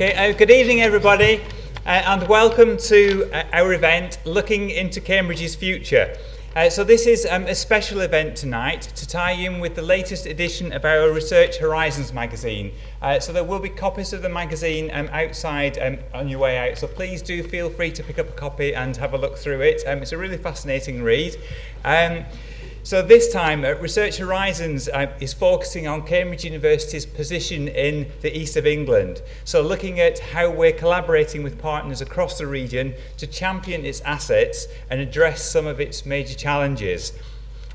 Okay, uh, good evening, everybody, uh, and welcome to uh, our event, Looking into Cambridge's Future. Uh, so, this is um, a special event tonight to tie in with the latest edition of our Research Horizons magazine. Uh, so, there will be copies of the magazine um, outside um, on your way out, so please do feel free to pick up a copy and have a look through it. Um, it's a really fascinating read. So this time, uh, Research Horizons uh, is focusing on Cambridge University's position in the east of England. So looking at how we're collaborating with partners across the region to champion its assets and address some of its major challenges.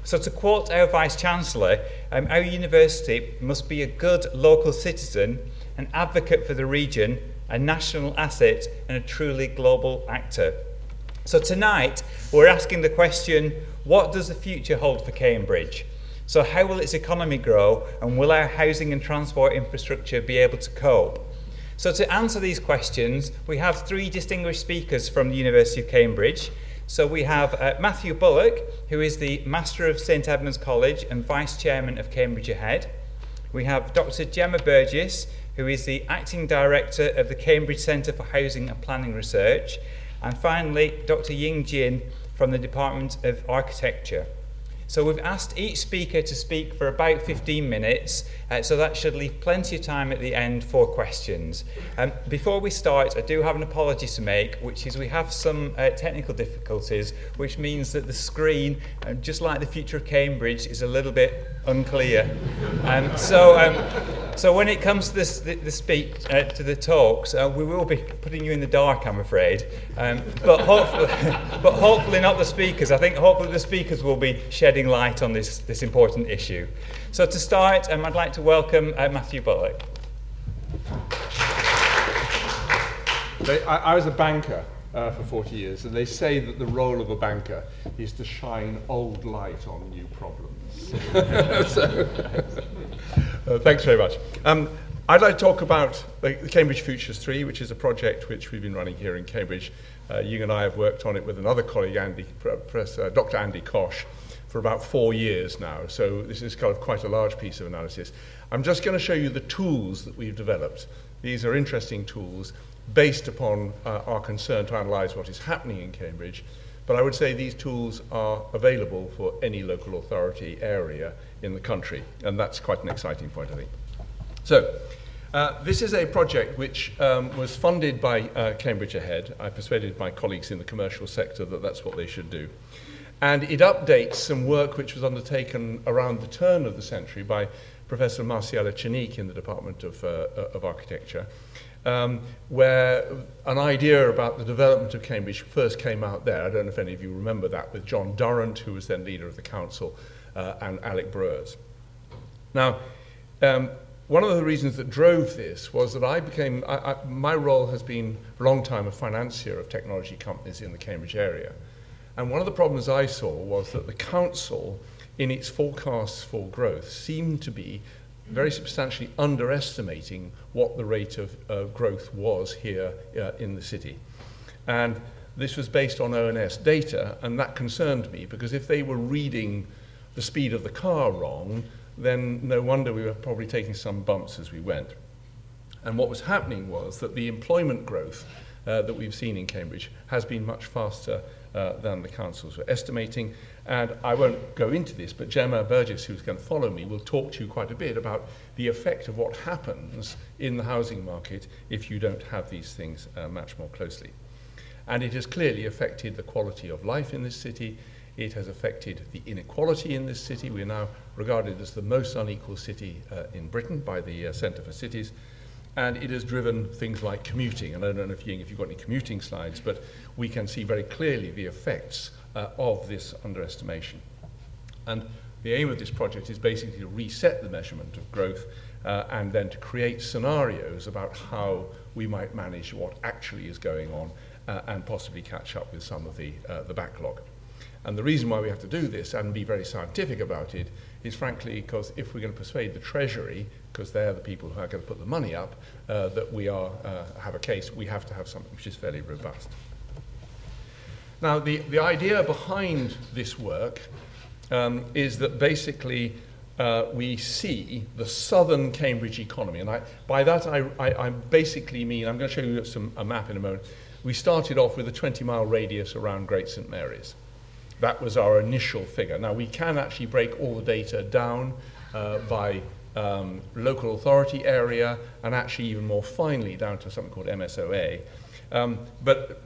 So to quote our Vice-Chancellor, um, our university must be a good local citizen, an advocate for the region, a national asset and a truly global actor. So tonight, we're asking the question, what does the future hold for Cambridge? So, how will its economy grow, and will our housing and transport infrastructure be able to cope? So, to answer these questions, we have three distinguished speakers from the University of Cambridge. So, we have uh, Matthew Bullock, who is the Master of St Edmund's College and Vice Chairman of Cambridge Ahead. We have Dr. Gemma Burgess, who is the Acting Director of the Cambridge Centre for Housing and Planning Research. And finally, Dr. Ying Jin, from the Department of Architecture. So we've asked each speaker to speak for about 15 minutes, uh, so that should leave plenty of time at the end for questions. Um, before we start, I do have an apology to make, which is we have some uh, technical difficulties, which means that the screen, uh, just like the future of Cambridge, is a little bit unclear. Um, so, um, so when it comes to the, the speak, uh, to the talks, uh, we will be putting you in the dark, I'm afraid. Um, but, hopefully, but hopefully not the speakers. I think hopefully the speakers will be shedding light on this, this important issue. So to start, um, I'd like to welcome uh, Matthew Bullock. They, I, I was a banker uh, for 40 years, and they say that the role of a banker is to shine old light on new problems. so, uh, thanks very much. Um, I'd like to talk about the Cambridge Futures 3, which is a project which we've been running here in Cambridge. Uh, you and I have worked on it with another colleague, Andy, Professor, Dr. Andy Cosh, for about four years now. So this is kind of quite a large piece of analysis. I'm just going to show you the tools that we've developed. These are interesting tools based upon uh, our concern to analyse what is happening in Cambridge. But I would say these tools are available for any local authority area in the country, and that's quite an exciting point, I think. So, uh, this is a project which um, was funded by uh, Cambridge Ahead. I persuaded my colleagues in the commercial sector that that's what they should do. And it updates some work which was undertaken around the turn of the century by Professor Marcial Echenique in the Department of, uh, of Architecture um, where an idea about the development of Cambridge first came out there. I don't know if any of you remember that, with John Durrant, who was then leader of the council, uh, and Alec Broers. Now, um, one of the reasons that drove this was that I became, I, I, my role has been for a long time a financier of technology companies in the Cambridge area. And one of the problems I saw was that the council, in its forecasts for growth, seemed to be very substantially underestimating what the rate of growth was here uh, in the city. And this was based on ONS data, and that concerned me because if they were reading the speed of the car wrong, then no wonder we were probably taking some bumps as we went. And what was happening was that the employment growth uh, that we've seen in Cambridge has been much faster uh, than the councils were estimating. And I won't go into this, but Gemma Burgess, who's going to follow me, will talk to you quite a bit about the effect of what happens in the housing market if you don't have these things uh, matched more closely. And it has clearly affected the quality of life in this city. It has affected the inequality in this city. We are now regarded as the most unequal city uh, in Britain by the uh, Centre for Cities and it has driven things like commuting. And I don't know if, Ying, if you've got any commuting slides, but we can see very clearly the effects uh, of this underestimation. And the aim of this project is basically to reset the measurement of growth uh, and then to create scenarios about how we might manage what actually is going on uh, and possibly catch up with some of the, uh, the backlog. And the reason why we have to do this and be very scientific about it is frankly because if we're going to persuade the Treasury, because they're the people who are going to put the money up, uh, that we are, uh, have a case, we have to have something which is fairly robust. Now, the, the idea behind this work um, is that basically uh, we see the southern Cambridge economy. And I, by that, I, I, I basically mean, I'm going to show you some, a map in a moment. We started off with a 20 mile radius around Great St. Mary's. That was our initial figure. Now, we can actually break all the data down uh, by um, local authority area and actually even more finely down to something called MSOA. Um, but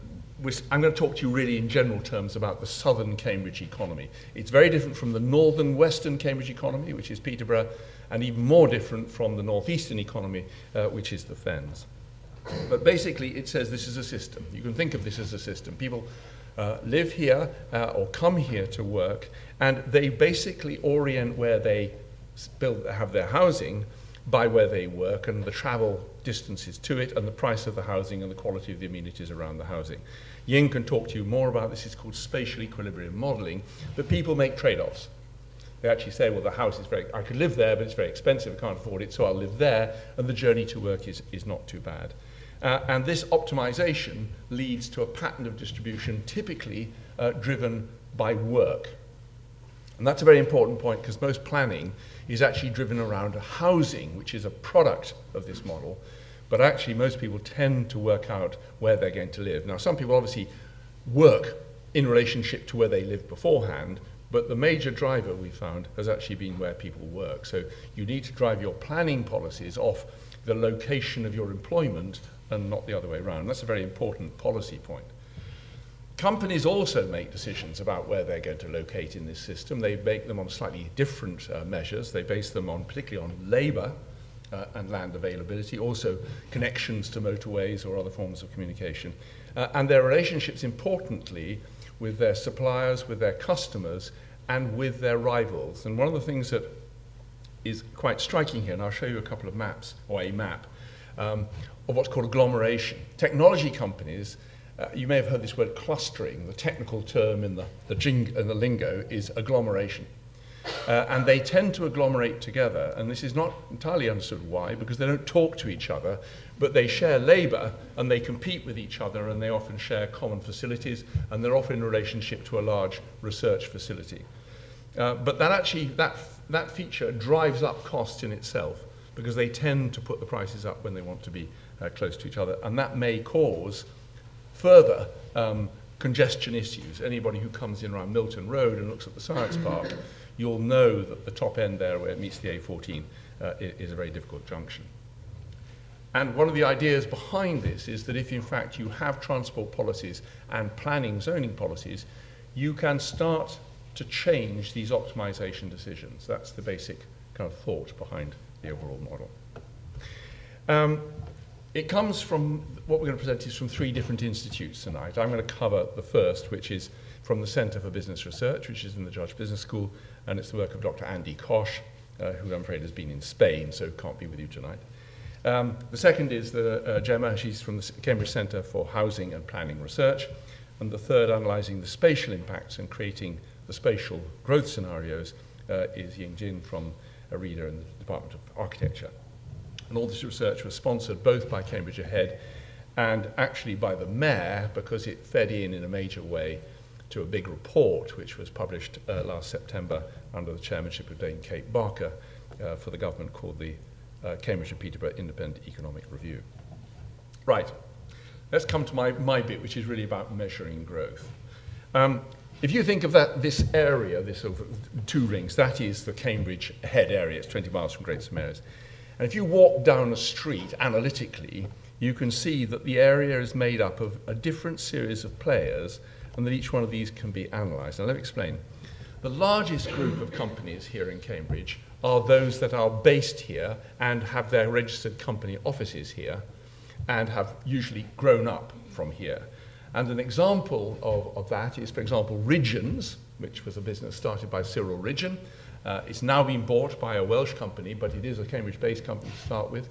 I'm going to talk to you really in general terms about the southern Cambridge economy. It's very different from the northern western Cambridge economy, which is Peterborough, and even more different from the northeastern economy, uh, which is the Fens. But basically, it says this is a system. You can think of this as a system. People uh, live here uh, or come here to work, and they basically orient where they build, have their housing by where they work and the travel distances to it and the price of the housing and the quality of the amenities around the housing. Ying can talk to you more about this. It's called spatial equilibrium modeling. But people make trade-offs. They actually say, well, the house is very, I could live there, but it's very expensive, I can't afford it, so I'll live there, and the journey to work is, is not too bad. Uh, and this optimization leads to a pattern of distribution typically uh, driven by work. And that's a very important point because most planning is actually driven around housing, which is a product of this model. But actually, most people tend to work out where they're going to live. Now, some people obviously work in relationship to where they lived beforehand, but the major driver we found has actually been where people work. So you need to drive your planning policies off the location of your employment and not the other way around. That's a very important policy point. Companies also make decisions about where they're going to locate in this system. They make them on slightly different uh, measures. They base them on particularly on labour uh, and land availability, also connections to motorways or other forms of communication, uh, and their relationships, importantly, with their suppliers, with their customers, and with their rivals. And one of the things that is quite striking here, and I'll show you a couple of maps, or a map, um, of what's called agglomeration. Technology companies uh, you may have heard this word clustering. The technical term in the, the, jing, in the lingo is agglomeration. Uh, and they tend to agglomerate together, and this is not entirely understood why, because they don't talk to each other, but they share labour and they compete with each other, and they often share common facilities, and they're often in relationship to a large research facility. Uh, but that actually, that, that feature drives up costs in itself, because they tend to put the prices up when they want to be uh, close to each other, and that may cause further um, congestion issues. Anybody who comes in around Milton Road and looks at the Science Park, you'll know that the top end there where it meets the A14 uh, is a very difficult junction. And one of the ideas behind this is that if in fact you have transport policies and planning zoning policies, you can start to change these optimization decisions. That's the basic kind of thought behind the overall model. Um, it comes from, what we're going to present is from three different institutes tonight. I'm going to cover the first, which is from the Centre for Business Research, which is in the Judge Business School, and it's the work of Dr. Andy Cosh, uh, who I'm afraid has been in Spain, so can't be with you tonight. Um, the second is the, uh, Gemma, she's from the Cambridge Centre for Housing and Planning Research, and the third, analysing the spatial impacts and creating the spatial growth scenarios, uh, is Ying Jin from AREDA in the Department of Architecture. And all this research was sponsored both by Cambridge Ahead and actually by the mayor because it fed in in a major way to a big report which was published uh, last September under the chairmanship of Dame Kate Barker uh, for the government called the uh, Cambridge and Peterborough Independent Economic Review. Right, let's come to my, my bit, which is really about measuring growth. Um, if you think of that, this area, this over two rings, that is the Cambridge Ahead area. It's 20 miles from Great St Mary's. And if you walk down a street analytically, you can see that the area is made up of a different series of players and that each one of these can be analysed. Now, let me explain. The largest group of companies here in Cambridge are those that are based here and have their registered company offices here and have usually grown up from here. And an example of, of that is, for example, Ridgeons, which was a business started by Cyril Ridgeon, uh, it's now been bought by a Welsh company, but it is a Cambridge-based company to start with,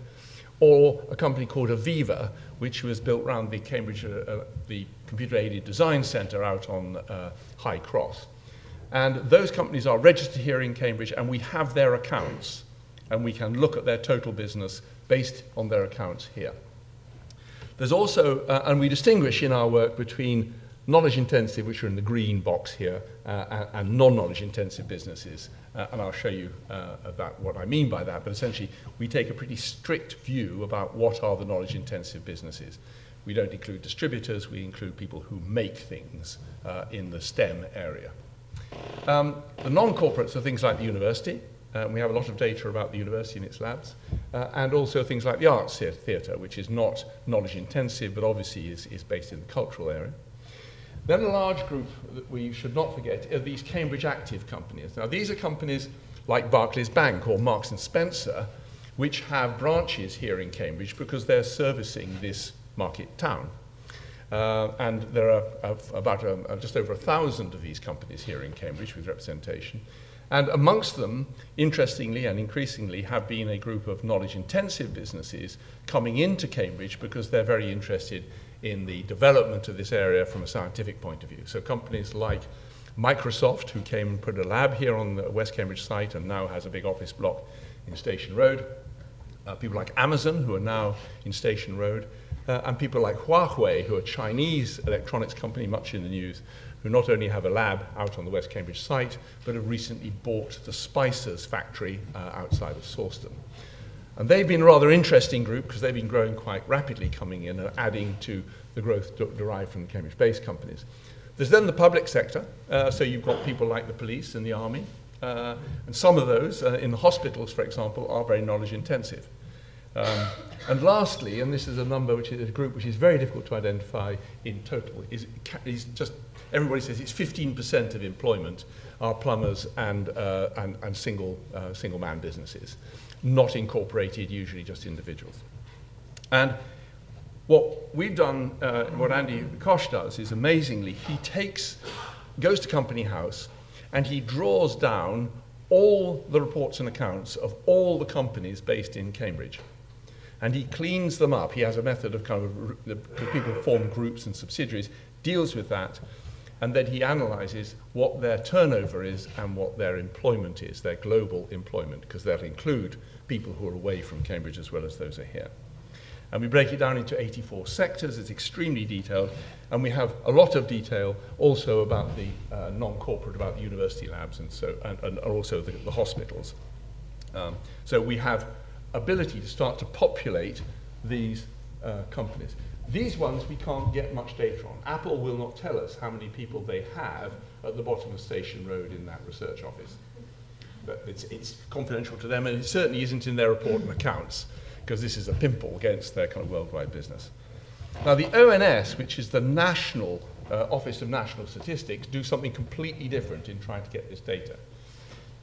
or a company called AVEVA, which was built around the Cambridge, uh, uh, the Computer-Aided Design Centre out on uh, High Cross. And those companies are registered here in Cambridge, and we have their accounts, and we can look at their total business based on their accounts here. There's also, uh, and we distinguish in our work between knowledge intensive, which are in the green box here, and, and non knowledge intensive businesses. Uh, and I'll show you uh, about what I mean by that. But essentially, we take a pretty strict view about what are the knowledge intensive businesses. We don't include distributors, we include people who make things uh, in the STEM area. Um, the non corporates are things like the university. Uh, we have a lot of data about the university and its labs, uh, and also things like the arts theatre, which is not knowledge intensive, but obviously is, is based in the cultural area. Then a large group that we should not forget are these Cambridge active companies. Now, these are companies like Barclays Bank or Marks and Spencer, which have branches here in Cambridge because they're servicing this market town. Uh, and there are uh, about um, uh, just over a thousand of these companies here in Cambridge with representation. And amongst them, interestingly and increasingly, have been a group of knowledge intensive businesses coming into Cambridge because they're very interested in the development of this area from a scientific point of view. So companies like Microsoft, who came and put a lab here on the West Cambridge site and now has a big office block in Station Road. Uh, people like Amazon, who are now in Station Road. Uh, and people like Huawei, who are a Chinese electronics company, much in the news, who not only have a lab out on the West Cambridge site, but have recently bought the Spicers factory uh, outside of Sawston. And they've been a rather interesting group because they've been growing quite rapidly, coming in and adding to the growth derived from Cambridge based companies. There's then the public sector, uh, so you've got people like the police and the army, uh, and some of those uh, in the hospitals, for example, are very knowledge intensive. Um, and lastly, and this is a number which is a group which is very difficult to identify in total, is, is just everybody says it's 15% of employment are plumbers and, uh, and, and single, uh, single man businesses not incorporated, usually just individuals. And what we've done, uh, what Andy Cosh does, is amazingly, he takes, goes to Company House, and he draws down all the reports and accounts of all the companies based in Cambridge. And he cleans them up. He has a method of kind of people form groups and subsidiaries, deals with that, and then he analyzes what their turnover is and what their employment is, their global employment, because that'll include people who are away from Cambridge as well as those are here. And we break it down into 84 sectors. It's extremely detailed. And we have a lot of detail also about the uh, non-corporate, about the university labs and, so, and, and also the, the hospitals. Um, so we have ability to start to populate these uh, companies. These ones we can't get much data on. Apple will not tell us how many people they have at the bottom of Station Road in that research office. But it's, it's confidential to them, and it certainly isn't in their report and accounts, because this is a pimple against their kind of worldwide business. Now, the ONS, which is the National uh, Office of National Statistics, do something completely different in trying to get this data.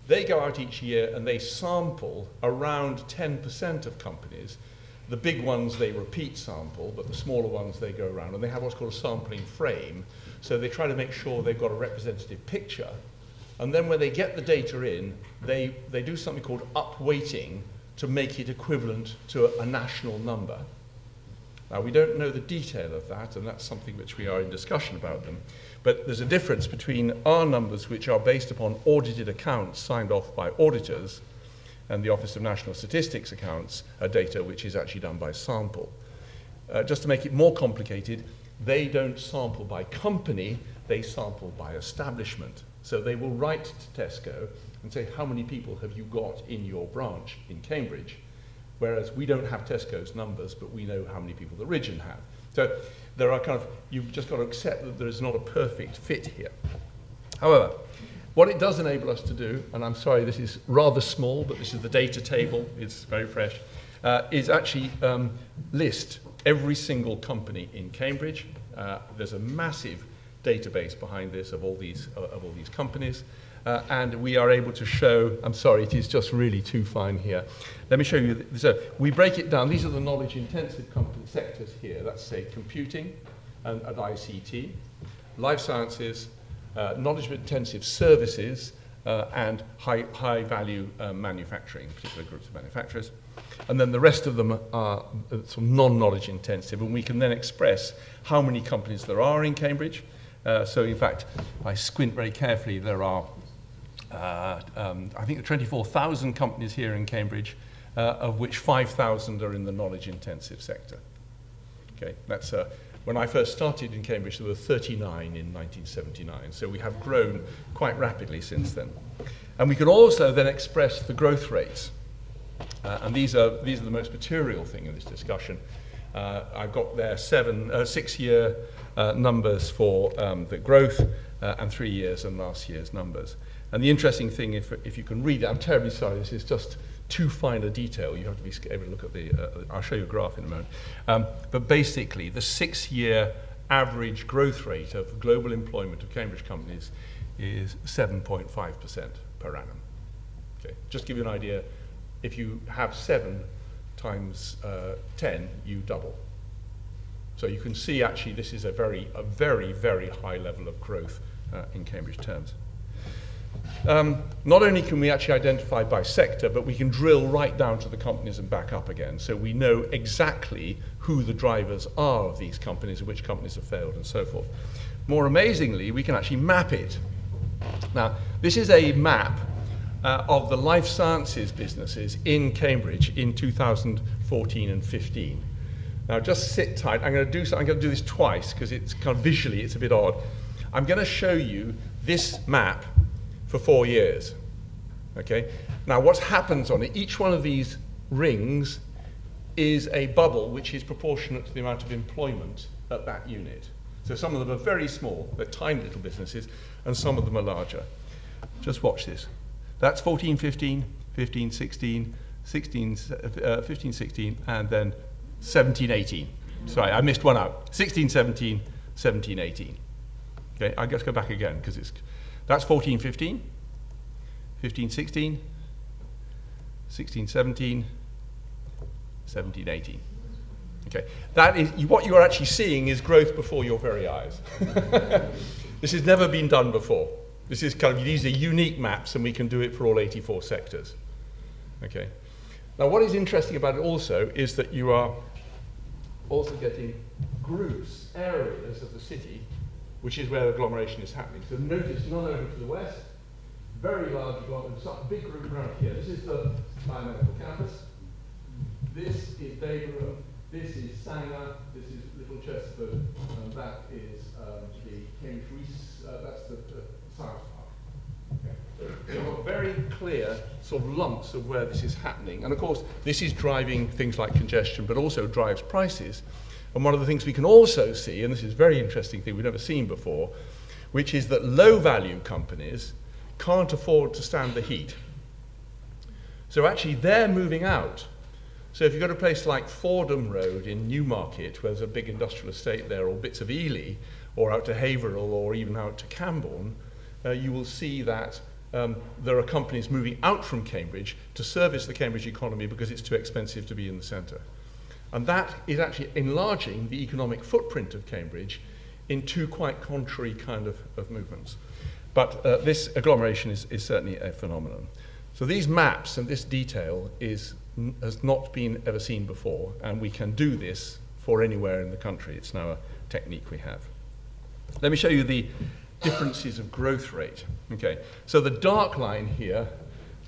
They go out each year and they sample around 10% of companies the big ones they repeat sample, but the smaller ones they go around, and they have what's called a sampling frame. So they try to make sure they've got a representative picture. And then when they get the data in, they, they do something called upweighting to make it equivalent to a, a national number. Now, we don't know the detail of that, and that's something which we are in discussion about them. But there's a difference between our numbers, which are based upon audited accounts signed off by auditors, and the Office of National Statistics accounts are data which is actually done by sample. Uh, just to make it more complicated, they don't sample by company, they sample by establishment. So they will write to Tesco and say, how many people have you got in your branch in Cambridge? Whereas we don't have Tesco's numbers, but we know how many people the region have. So there are kind of, you've just got to accept that there is not a perfect fit here. However, what it does enable us to do, and I'm sorry this is rather small, but this is the data table, it's very fresh, uh, is actually um, list every single company in Cambridge. Uh, there's a massive database behind this of all these, uh, of all these companies. Uh, and we are able to show, I'm sorry, it is just really too fine here. Let me show you. So we break it down. These are the knowledge intensive company sectors here. That's, say, computing and, and ICT, life sciences, knowledge intensive services, uh, and high, high value uh, manufacturing, particular groups of manufacturers. And then the rest of them are uh, sort of non knowledge intensive, and we can then express how many companies there are in Cambridge. Uh, so, in fact, I squint very carefully, there are, uh, um, I think, 24,000 companies here in Cambridge, uh, of which 5,000 are in the knowledge intensive sector. Okay, that's a, When I first started in Cambridge, there were 39 in 1979. So we have grown quite rapidly since then. And we can also then express the growth rates. Uh, and these are, these are the most material thing in this discussion. Uh, I've got there seven, uh, six year uh, numbers for um, the growth uh, and three years and last year's numbers. And the interesting thing, if, if you can read it, I'm terribly sorry, this is just too fine a detail. You have to be able to look at the, uh, I'll show you a graph in a moment. Um, but basically, the six year average growth rate of global employment of Cambridge companies is 7.5% per annum. Okay, just give you an idea, if you have seven times uh, 10, you double. So you can see actually this is a very, a very, very high level of growth uh, in Cambridge terms. Um, not only can we actually identify by sector, but we can drill right down to the companies and back up again. So we know exactly who the drivers are of these companies and which companies have failed and so forth. More amazingly, we can actually map it. Now, this is a map uh, of the life sciences businesses in Cambridge in 2014 and 15. Now, just sit tight. I'm going to do, so, I'm going to do this twice because it's kind of visually it's a bit odd. I'm going to show you this map for four years. Okay? Now, what happens on it, each one of these rings is a bubble which is proportionate to the amount of employment at that unit. So some of them are very small, they're tiny little businesses, and some of them are larger. Just watch this. That's 14, 15, 15, 16, 16, uh, 15, 16, and then 17, 18. Sorry, I missed one out. 16, 17, 17, 18. Okay, I guess go back again because it's that's 14, 15, 15, 16, 16, 17, 17, 18. Okay, that is what you are actually seeing is growth before your very eyes. this has never been done before. This is kind of these are unique maps, and we can do it for all 84 sectors. Okay. Now, what is interesting about it also is that you are also getting groups, areas of the city which is where agglomeration is happening. So notice none over to the west, very large agglomeration, big group around here. This is the biomedical campus. This is Babraham. This is Sanger. This is Little Chesterford. And that is um, the Cambridge Reese, uh, that's the, the science park. Okay. So very clear sort of lumps of where this is happening. And of course, this is driving things like congestion, but also drives prices. And one of the things we can also see, and this is a very interesting thing we've never seen before, which is that low value companies can't afford to stand the heat. So actually, they're moving out. So if you go to a place like Fordham Road in Newmarket, where there's a big industrial estate there, or bits of Ely, or out to Haverhill, or even out to Cambourne, uh, you will see that um, there are companies moving out from Cambridge to service the Cambridge economy because it's too expensive to be in the centre. And that is actually enlarging the economic footprint of Cambridge in two quite contrary kind of, of movements. But uh, this agglomeration is, is certainly a phenomenon. So these maps and this detail is, has not been ever seen before, and we can do this for anywhere in the country. It's now a technique we have. Let me show you the differences of growth rate. Okay, so the dark line here,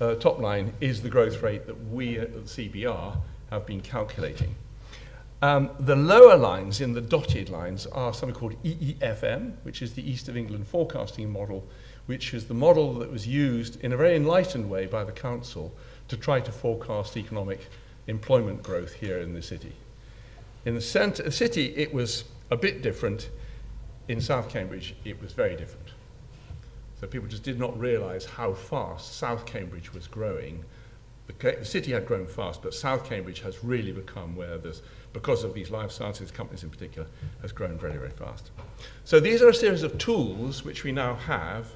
uh, top line, is the growth rate that we at the CBR have been calculating. Um, the lower lines in the dotted lines are something called EEFM, which is the East of England forecasting model, which is the model that was used in a very enlightened way by the council to try to forecast economic employment growth here in the city. In the centre, city, it was a bit different. In South Cambridge, it was very different. So people just did not realise how fast South Cambridge was growing. The, the city had grown fast, but South Cambridge has really become where there's because of these life sciences companies in particular, has grown very, very fast. So these are a series of tools which we now have,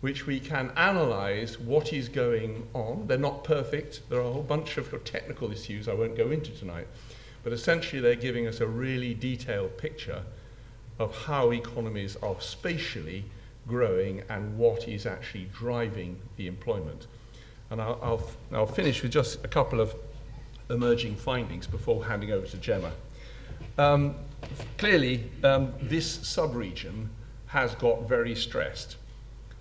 which we can analyze what is going on. They're not perfect. There are a whole bunch of technical issues I won't go into tonight. But essentially, they're giving us a really detailed picture of how economies are spatially growing and what is actually driving the employment. And I'll, I'll, I'll finish with just a couple of emerging findings before handing over to Gemma. Um, clearly, um, this sub-region has got very stressed.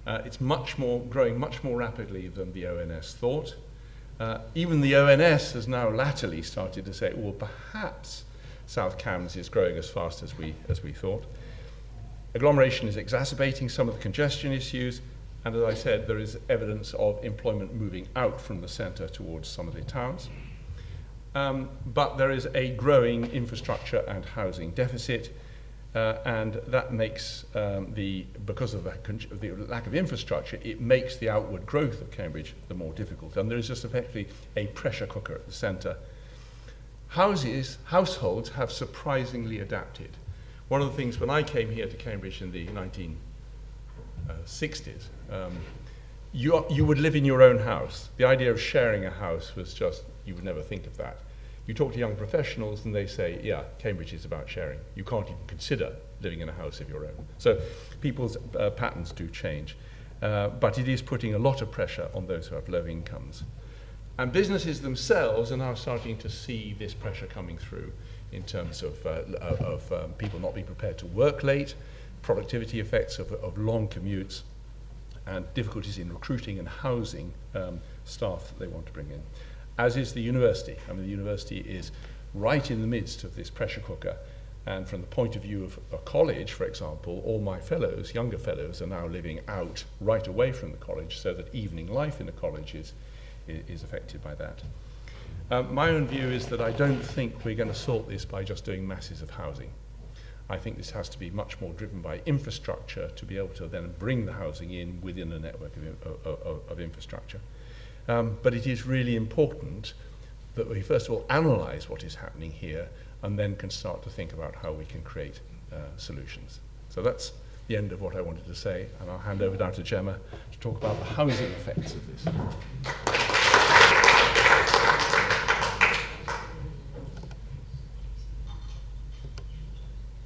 Uh, it's much more growing much more rapidly than the ONS thought. Uh, even the ONS has now latterly started to say, well, perhaps South Cambs is growing as fast as we, as we thought. Agglomeration is exacerbating some of the congestion issues, and as I said, there is evidence of employment moving out from the centre towards some of the towns. Um, but there is a growing infrastructure and housing deficit, uh, and that makes um, the, because of the, lack of infrastructure, it makes the outward growth of Cambridge the more difficult. And there is just effectively a pressure cooker at the centre. Houses, households have surprisingly adapted. One of the things when I came here to Cambridge in the 1960s, um, you, you would live in your own house. The idea of sharing a house was just, you would never think of that. You talk to young professionals and they say, yeah, Cambridge is about sharing. You can't even consider living in a house of your own. So people's uh, patterns do change. Uh, but it is putting a lot of pressure on those who have low incomes. And businesses themselves are now starting to see this pressure coming through in terms of, uh, of um, people not being prepared to work late, productivity effects of, of long commutes, and difficulties in recruiting and housing um, staff that they want to bring in. As is the university. I mean, the university is right in the midst of this pressure cooker. And from the point of view of a college, for example, all my fellows, younger fellows, are now living out right away from the college so that evening life in the college is, is affected by that. Um, my own view is that I don't think we're going to sort this by just doing masses of housing. I think this has to be much more driven by infrastructure to be able to then bring the housing in within a network of, of, of, of infrastructure. Um, but it is really important that we first of all analyse what is happening here and then can start to think about how we can create uh, solutions. So that's the end of what I wanted to say, and I'll hand over now to Gemma to talk about the housing effects of this.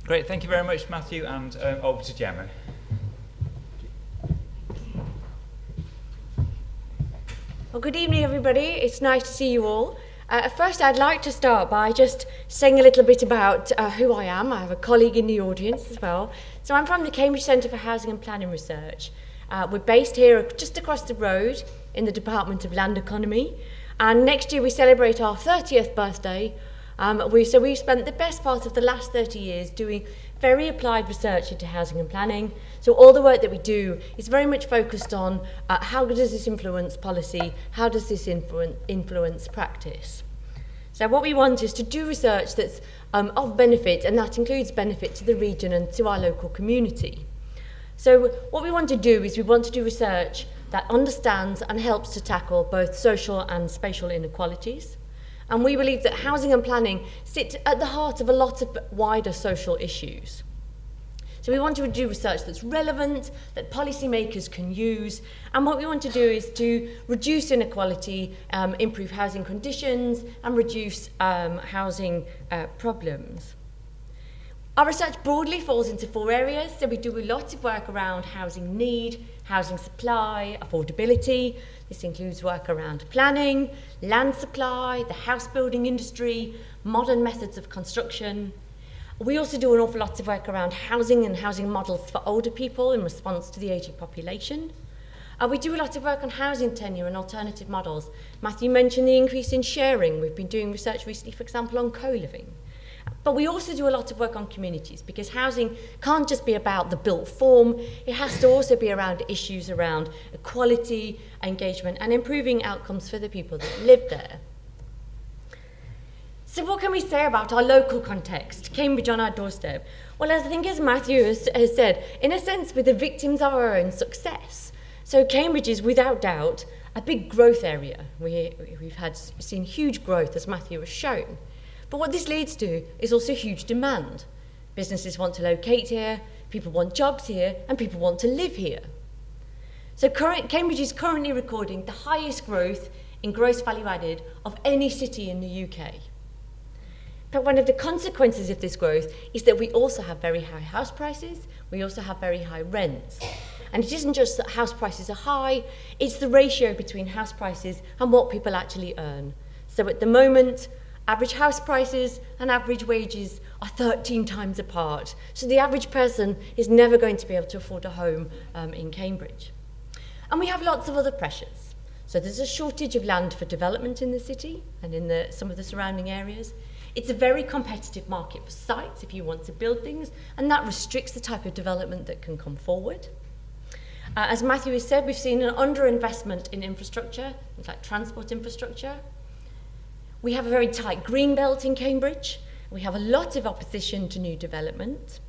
Great, thank you very much, Matthew, and uh, over to Gemma. Well, good evening, everybody. It's nice to see you all. Uh, first, I'd like to start by just saying a little bit about uh, who I am. I have a colleague in the audience as well. So, I'm from the Cambridge Centre for Housing and Planning Research. Uh, we're based here just across the road in the Department of Land Economy. And next year, we celebrate our 30th birthday um, we, so we've spent the best part of the last 30 years doing very applied research into housing and planning. So all the work that we do is very much focused on uh, how does this influence policy, how does this influence, influence practice. So what we want is to do research that's um, of benefit, and that includes benefit to the region and to our local community. So what we want to do is we want to do research that understands and helps to tackle both social and spatial inequalities. And we believe that housing and planning sit at the heart of a lot of wider social issues. So we want to do research that's relevant, that policymakers can use, and what we want to do is to reduce inequality, um, improve housing conditions, and reduce um, housing uh, problems. Our research broadly falls into four areas. So we do a lot of work around housing need, housing supply, affordability. This includes work around planning, land supply, the house building industry, modern methods of construction. We also do an awful lot of work around housing and housing models for older people in response to the ageing population. Uh, we do a lot of work on housing tenure and alternative models. Matthew mentioned the increase in sharing. We've been doing research recently, for example, on co-living. But we also do a lot of work on communities because housing can't just be about the built form, it has to also be around issues around equality, engagement, and improving outcomes for the people that live there. So, what can we say about our local context, Cambridge on our doorstep? Well, as I think as Matthew has, has said, in a sense, we're the victims of our own success. So, Cambridge is without doubt a big growth area. We, we've had seen huge growth, as Matthew has shown. But what this leads to is also huge demand. Businesses want to locate here, people want jobs here, and people want to live here. So current, Cambridge is currently recording the highest growth in gross value added of any city in the UK. But one of the consequences of this growth is that we also have very high house prices, we also have very high rents. And it isn't just that house prices are high, it's the ratio between house prices and what people actually earn. So at the moment, Average house prices and average wages are 13 times apart. So the average person is never going to be able to afford a home um, in Cambridge. And we have lots of other pressures. So there's a shortage of land for development in the city and in the, some of the surrounding areas. It's a very competitive market for sites if you want to build things, and that restricts the type of development that can come forward. Uh, as Matthew has said, we've seen an underinvestment in infrastructure, like transport infrastructure. We have a very tight green belt in Cambridge. We have a lot of opposition to new development.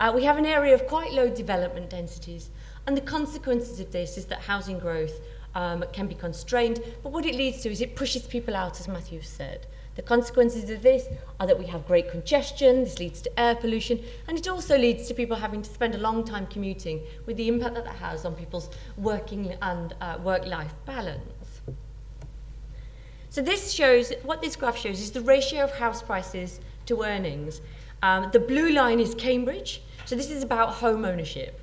Uh, we have an area of quite low development densities, and the consequences of this is that housing growth um, can be constrained, but what it leads to is it pushes people out, as Matthew said. The consequences of this are that we have great congestion, this leads to air pollution, and it also leads to people having to spend a long time commuting with the impact that that has on people's working and uh, work-life balance. So this shows, what this graph shows is the ratio of house prices to earnings. Um, the blue line is Cambridge, so this is about home ownership.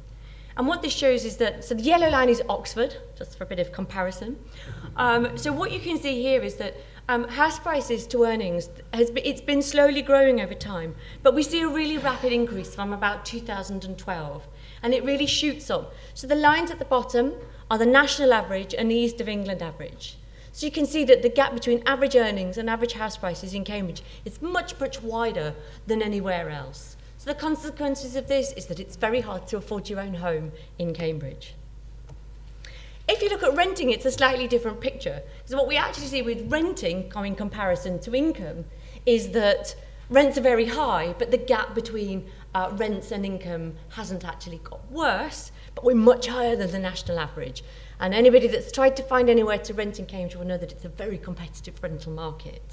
And what this shows is that, so the yellow line is Oxford, just for a bit of comparison. Um, so what you can see here is that um, house prices to earnings, has been, it's been slowly growing over time, but we see a really rapid increase from about 2012, and it really shoots up. So the lines at the bottom are the national average and the East of England average. So you can see that the gap between average earnings and average house prices in Cambridge is much, much wider than anywhere else. So the consequences of this is that it's very hard to afford your own home in Cambridge. If you look at renting, it's a slightly different picture. So what we actually see with renting in comparison to income is that rents are very high, but the gap between uh, rents and income hasn't actually got worse, but we're much higher than the national average. And anybody that's tried to find anywhere to rent in Cambridge will know that it's a very competitive rental market.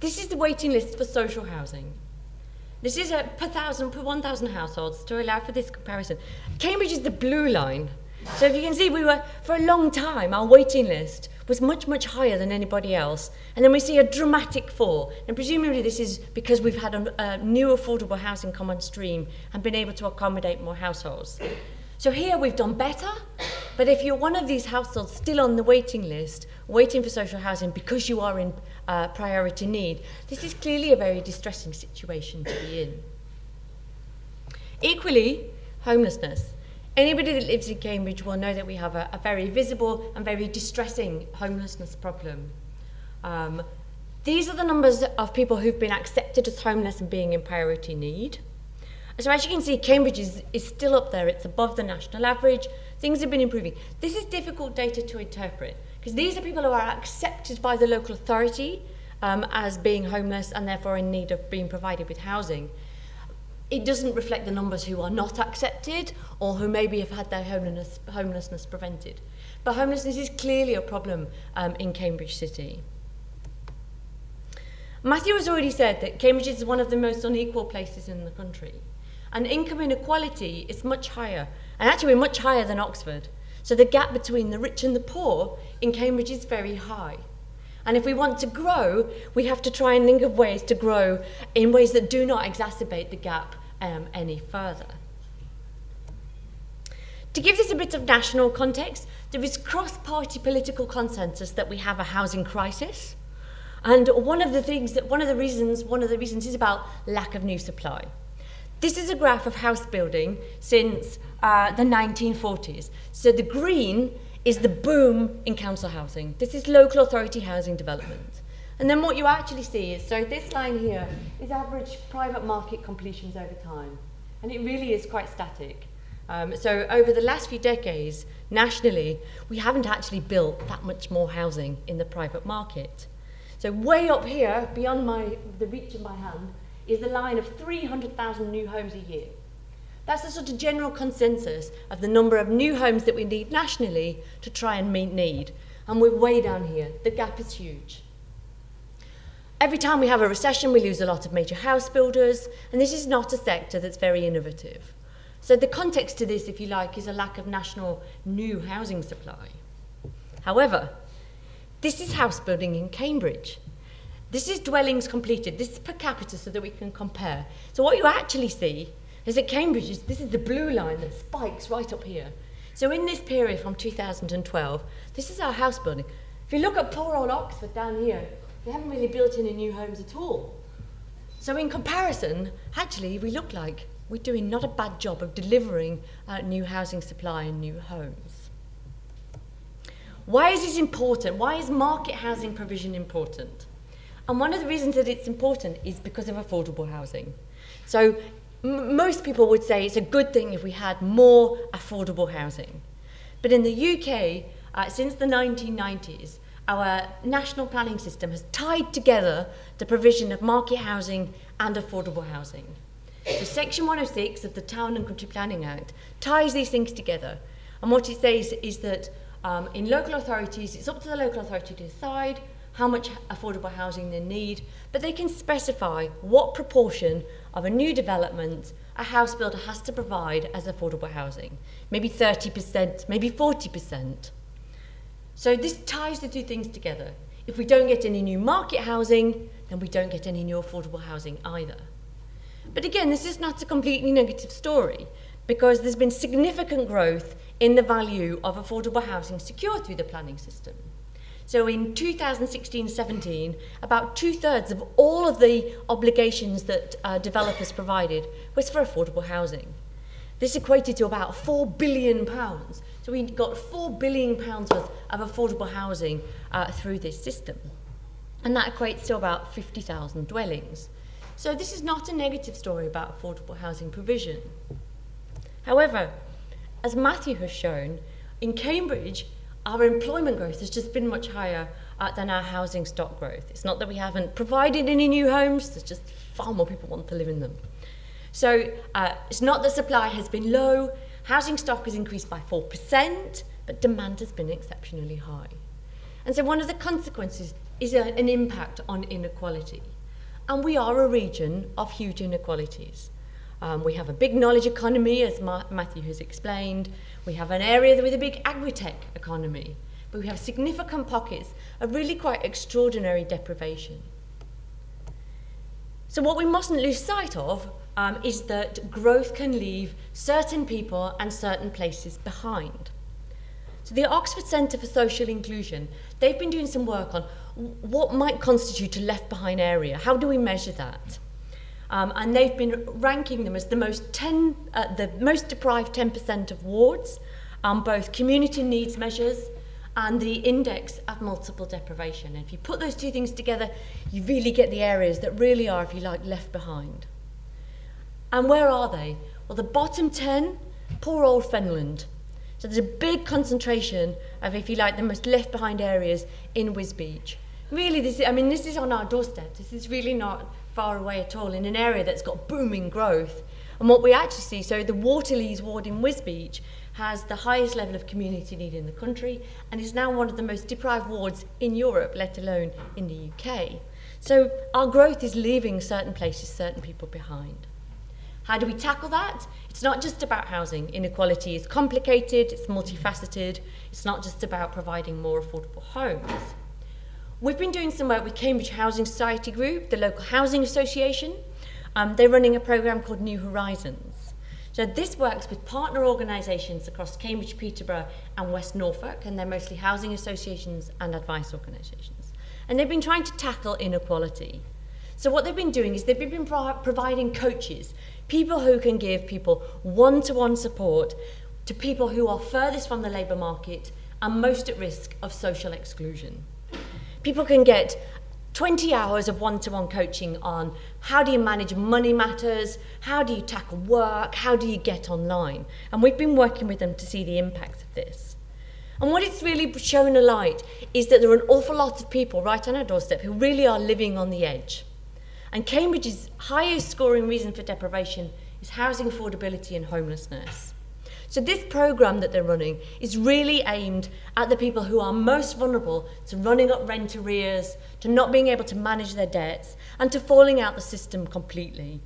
This is the waiting list for social housing. This is a per thousand, per 1,000 households to allow for this comparison. Cambridge is the blue line. So if you can see, we were, for a long time, our waiting list was much, much higher than anybody else. And then we see a dramatic fall. And presumably this is because we've had a, a new affordable housing come on stream and been able to accommodate more households. So here we've done better, but if you're one of these households still on the waiting list, waiting for social housing because you are in uh, priority need, this is clearly a very distressing situation to be in. Equally, homelessness. Anybody that lives in Cambridge will know that we have a, a very visible and very distressing homelessness problem. Um, these are the numbers of people who've been accepted as homeless and being in priority need. So as you can see, Cambridge is, is still up there. It's above the national average. Things have been improving. This is difficult data to interpret because these are people who are accepted by the local authority um, as being homeless and therefore in need of being provided with housing. It doesn't reflect the numbers who are not accepted or who maybe have had their homelessness, homelessness prevented. But homelessness is clearly a problem um, in Cambridge City. Matthew has already said that Cambridge is one of the most unequal places in the country. And income inequality is much higher, and actually much higher than Oxford. So the gap between the rich and the poor in Cambridge is very high. And if we want to grow, we have to try and think of ways to grow in ways that do not exacerbate the gap um, any further. To give this a bit of national context, there is cross-party political consensus that we have a housing crisis. And one of the things that one of the reasons one of the reasons is about lack of new supply. This is a graph of house building since uh, the 1940s. So the green is the boom in council housing. This is local authority housing development. And then what you actually see is, so this line here is average private market completions over time. And it really is quite static. Um, so over the last few decades, nationally, we haven't actually built that much more housing in the private market. So way up here, beyond my, the reach of my hand, is the line of 300,000 new homes a year. That's the sort of general consensus of the number of new homes that we need nationally to try and meet need. And we're way down here. The gap is huge. Every time we have a recession, we lose a lot of major house builders, and this is not a sector that's very innovative. So the context to this, if you like, is a lack of national new housing supply. However, this is house building in Cambridge. This is dwellings completed. This is per capita so that we can compare. So what you actually see is that Cambridge, is, this is the blue line that spikes right up here. So in this period from 2012, this is our house building. If you look at poor old Oxford down here, they haven't really built any new homes at all. So in comparison, actually, we look like we're doing not a bad job of delivering uh, new housing supply and new homes. Why is this important? Why is market housing provision important? And one of the reasons that it's important is because of affordable housing. So m- most people would say it's a good thing if we had more affordable housing. But in the UK, uh, since the 1990s, our national planning system has tied together the provision of market housing and affordable housing. So Section 106 of the Town and Country Planning Act ties these things together. And what it says is that um, in local authorities, it's up to the local authority to decide how much affordable housing they need, but they can specify what proportion of a new development a house builder has to provide as affordable housing. Maybe 30%, maybe 40%. So this ties the two things together. If we don't get any new market housing, then we don't get any new affordable housing either. But again, this is not a completely negative story because there's been significant growth in the value of affordable housing secured through the planning system. So in 2016-17, about two-thirds of all of the obligations that uh, developers provided was for affordable housing. This equated to about four billion pounds. So we got four billion pounds worth of affordable housing uh, through this system. And that equates to about 50,000 dwellings. So this is not a negative story about affordable housing provision. However, as Matthew has shown, in Cambridge, our employment growth has just been much higher uh, than our housing stock growth. It's not that we haven't provided any new homes, there's just far more people want to live in them. So uh, it's not that supply has been low, housing stock has increased by 4%, but demand has been exceptionally high. And so one of the consequences is a, an impact on inequality. And we are a region of huge inequalities. Um, we have a big knowledge economy, as Ma- Matthew has explained. We have an area with a big agri-tech economy. But we have significant pockets of really quite extraordinary deprivation. So what we mustn't lose sight of um, is that growth can leave certain people and certain places behind. So the Oxford Centre for Social Inclusion, they've been doing some work on what might constitute a left behind area. How do we measure that? Um, and they've been ranking them as the most 10, uh, the most deprived 10% of wards, um, both community needs measures and the index of multiple deprivation. And if you put those two things together, you really get the areas that really are, if you like, left behind. And where are they? Well, the bottom 10, poor old Fenland. So there's a big concentration of, if you like, the most left behind areas in Wisbech. Really, this is, I mean, this is on our doorstep. This is really not far away at all in an area that's got booming growth. And what we actually see, so the Waterlees ward in Wisbech has the highest level of community need in the country and is now one of the most deprived wards in Europe, let alone in the UK. So our growth is leaving certain places, certain people behind. How do we tackle that? It's not just about housing. Inequality is complicated, it's multifaceted, it's not just about providing more affordable homes. We've been doing some work with Cambridge Housing Society Group, the local housing association. Um, they're running a programme called New Horizons. So this works with partner organisations across Cambridge, Peterborough and West Norfolk, and they're mostly housing associations and advice organisations. And they've been trying to tackle inequality. So what they've been doing is they've been pro- providing coaches, people who can give people one-to-one support to people who are furthest from the labour market and most at risk of social exclusion people can get 20 hours of one to one coaching on how do you manage money matters, how do you tackle work, how do you get online. And we've been working with them to see the impacts of this. And what it's really shown a light is that there are an awful lot of people right on our doorstep who really are living on the edge. And Cambridge's highest scoring reason for deprivation is housing affordability and homelessness. So this program that they're running is really aimed at the people who are most vulnerable to running up rent arrears, to not being able to manage their debts, and to falling out the system completely.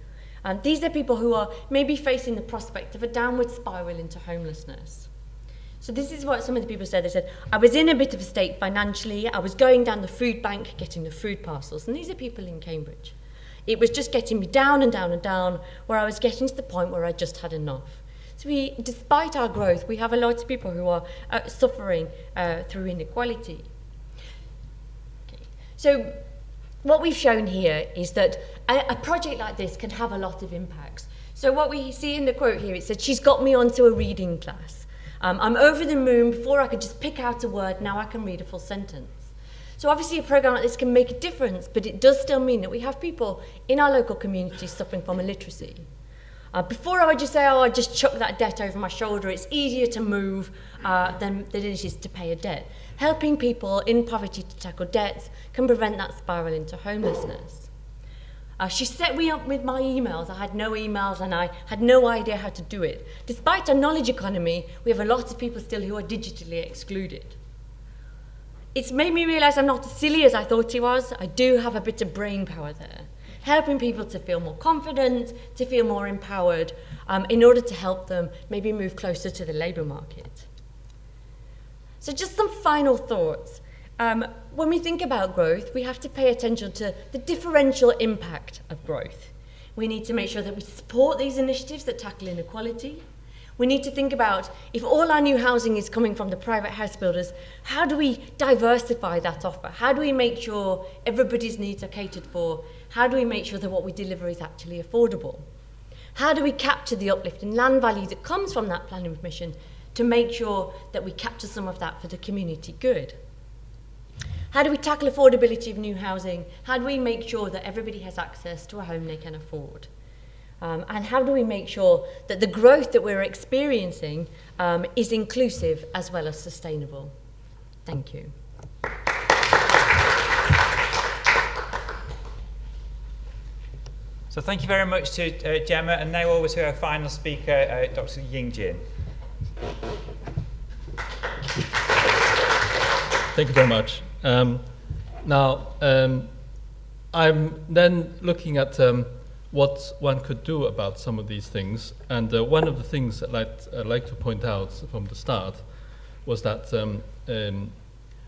And these are people who are maybe facing the prospect of a downward spiral into homelessness. So this is what some of the people said. They said, I was in a bit of a state financially. I was going down the food bank getting the food parcels. And these are people in Cambridge. It was just getting me down and down and down where I was getting to the point where I just had enough. So we, despite our growth, we have a lot of people who are uh, suffering uh, through inequality. Okay. So what we've shown here is that a, a project like this can have a lot of impacts. So what we see in the quote here, it said, she's got me onto a reading class. Um, I'm over the moon. Before I could just pick out a word, now I can read a full sentence. So obviously a program like this can make a difference, but it does still mean that we have people in our local communities suffering from illiteracy. Uh, before I would just say, oh, I just chuck that debt over my shoulder. It's easier to move uh, than, than it is to pay a debt. Helping people in poverty to tackle debts can prevent that spiral into homelessness. Uh, she set me up with my emails. I had no emails and I had no idea how to do it. Despite our knowledge economy, we have a lot of people still who are digitally excluded. It's made me realise I'm not as silly as I thought he was. I do have a bit of brain power there helping people to feel more confident, to feel more empowered, um, in order to help them maybe move closer to the labour market. So, just some final thoughts. Um, when we think about growth, we have to pay attention to the differential impact of growth. We need to make sure that we support these initiatives that tackle inequality. We need to think about if all our new housing is coming from the private house builders, how do we diversify that offer? How do we make sure everybody's needs are catered for how do we make sure that what we deliver is actually affordable? How do we capture the uplift in land value that comes from that planning permission to make sure that we capture some of that for the community good? How do we tackle affordability of new housing? How do we make sure that everybody has access to a home they can afford? Um, and how do we make sure that the growth that we're experiencing um, is inclusive as well as sustainable? Thank you. So thank you very much to uh, Gemma, and now over to our final speaker, uh, Dr. Ying Jin. Thank you very much. Um, now, um, I'm then looking at um, what one could do about some of these things, and uh, one of the things that I'd, I'd, like to point out from the start was that um, um,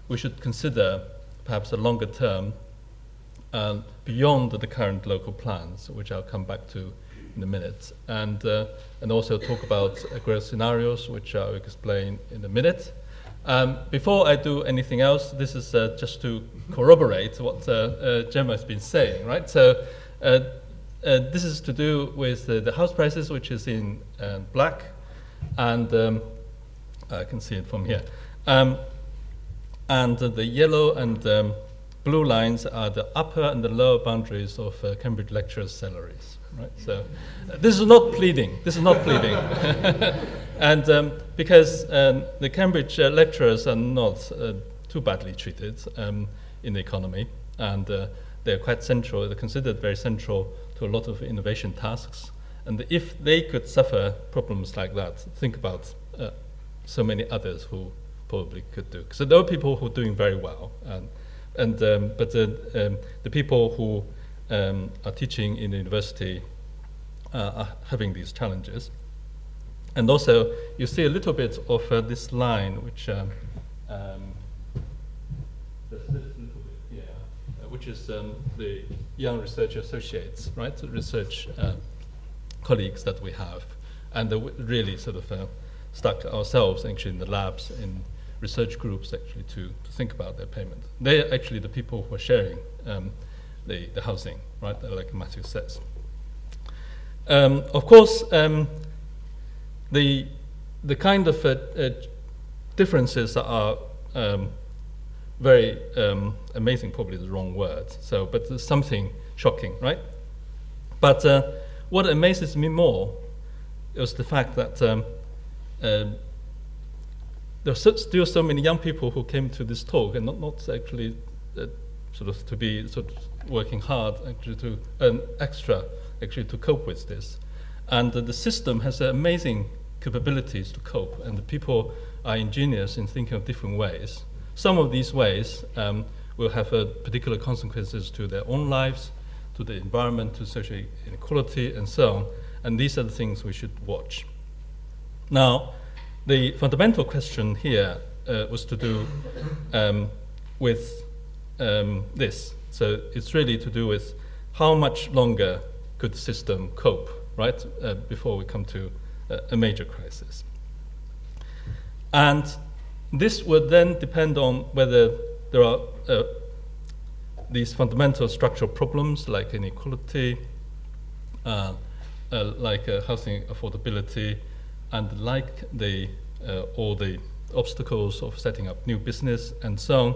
we should consider perhaps a longer term um, beyond the current local plans, which I'll come back to in a minute, and, uh, and also talk about uh, growth scenarios, which I'll explain in a minute. Um, before I do anything else, this is uh, just to corroborate what uh, uh, Gemma has been saying, right? So uh, this is to do with the house prices, which is in black, and um, I can see it from here. Um, and the yellow and um, blue lines are the upper and the lower boundaries of uh, Cambridge lecturers' salaries. Right? So uh, this is not pleading. This is not pleading. and um, because um, the Cambridge uh, lecturers are not uh, too badly treated um, in the economy, and uh, they're quite central, they're considered very central to a lot of innovation tasks. And if they could suffer problems like that, think about uh, so many others who probably could do. So there are people who are doing very well. And, and um, but the, um, the people who um, are teaching in the university uh, are having these challenges. And also, you see a little bit of uh, this line, which um, um, uh, which is um, the young research associates, right? The research uh, colleagues that we have, and really sort of uh, stuck ourselves actually in the labs in research groups actually to, to think about their payment. They're actually the people who are sharing um, the, the housing, right, like Matthew says. Um, of course, um, the, the kind of uh, uh, differences are um, very um, amazing, probably the wrong word, so, but something shocking, right? But uh, what amazes me more is the fact that um, uh, there are still so many young people who came to this talk and not, not actually uh, sort of to be sort of working hard actually to earn extra actually to cope with this. And uh, the system has amazing capabilities to cope, and the people are ingenious in thinking of different ways. Some of these ways um, will have uh, particular consequences to their own lives, to the environment, to social inequality, and so on. And these are the things we should watch. Now, the fundamental question here uh, was to do um, with um, this. So it's really to do with how much longer could the system cope, right, uh, before we come to a major crisis. And this would then depend on whether there are uh, these fundamental structural problems like inequality, uh, uh, like housing affordability, and like the uh, all the obstacles of setting up new business and so on,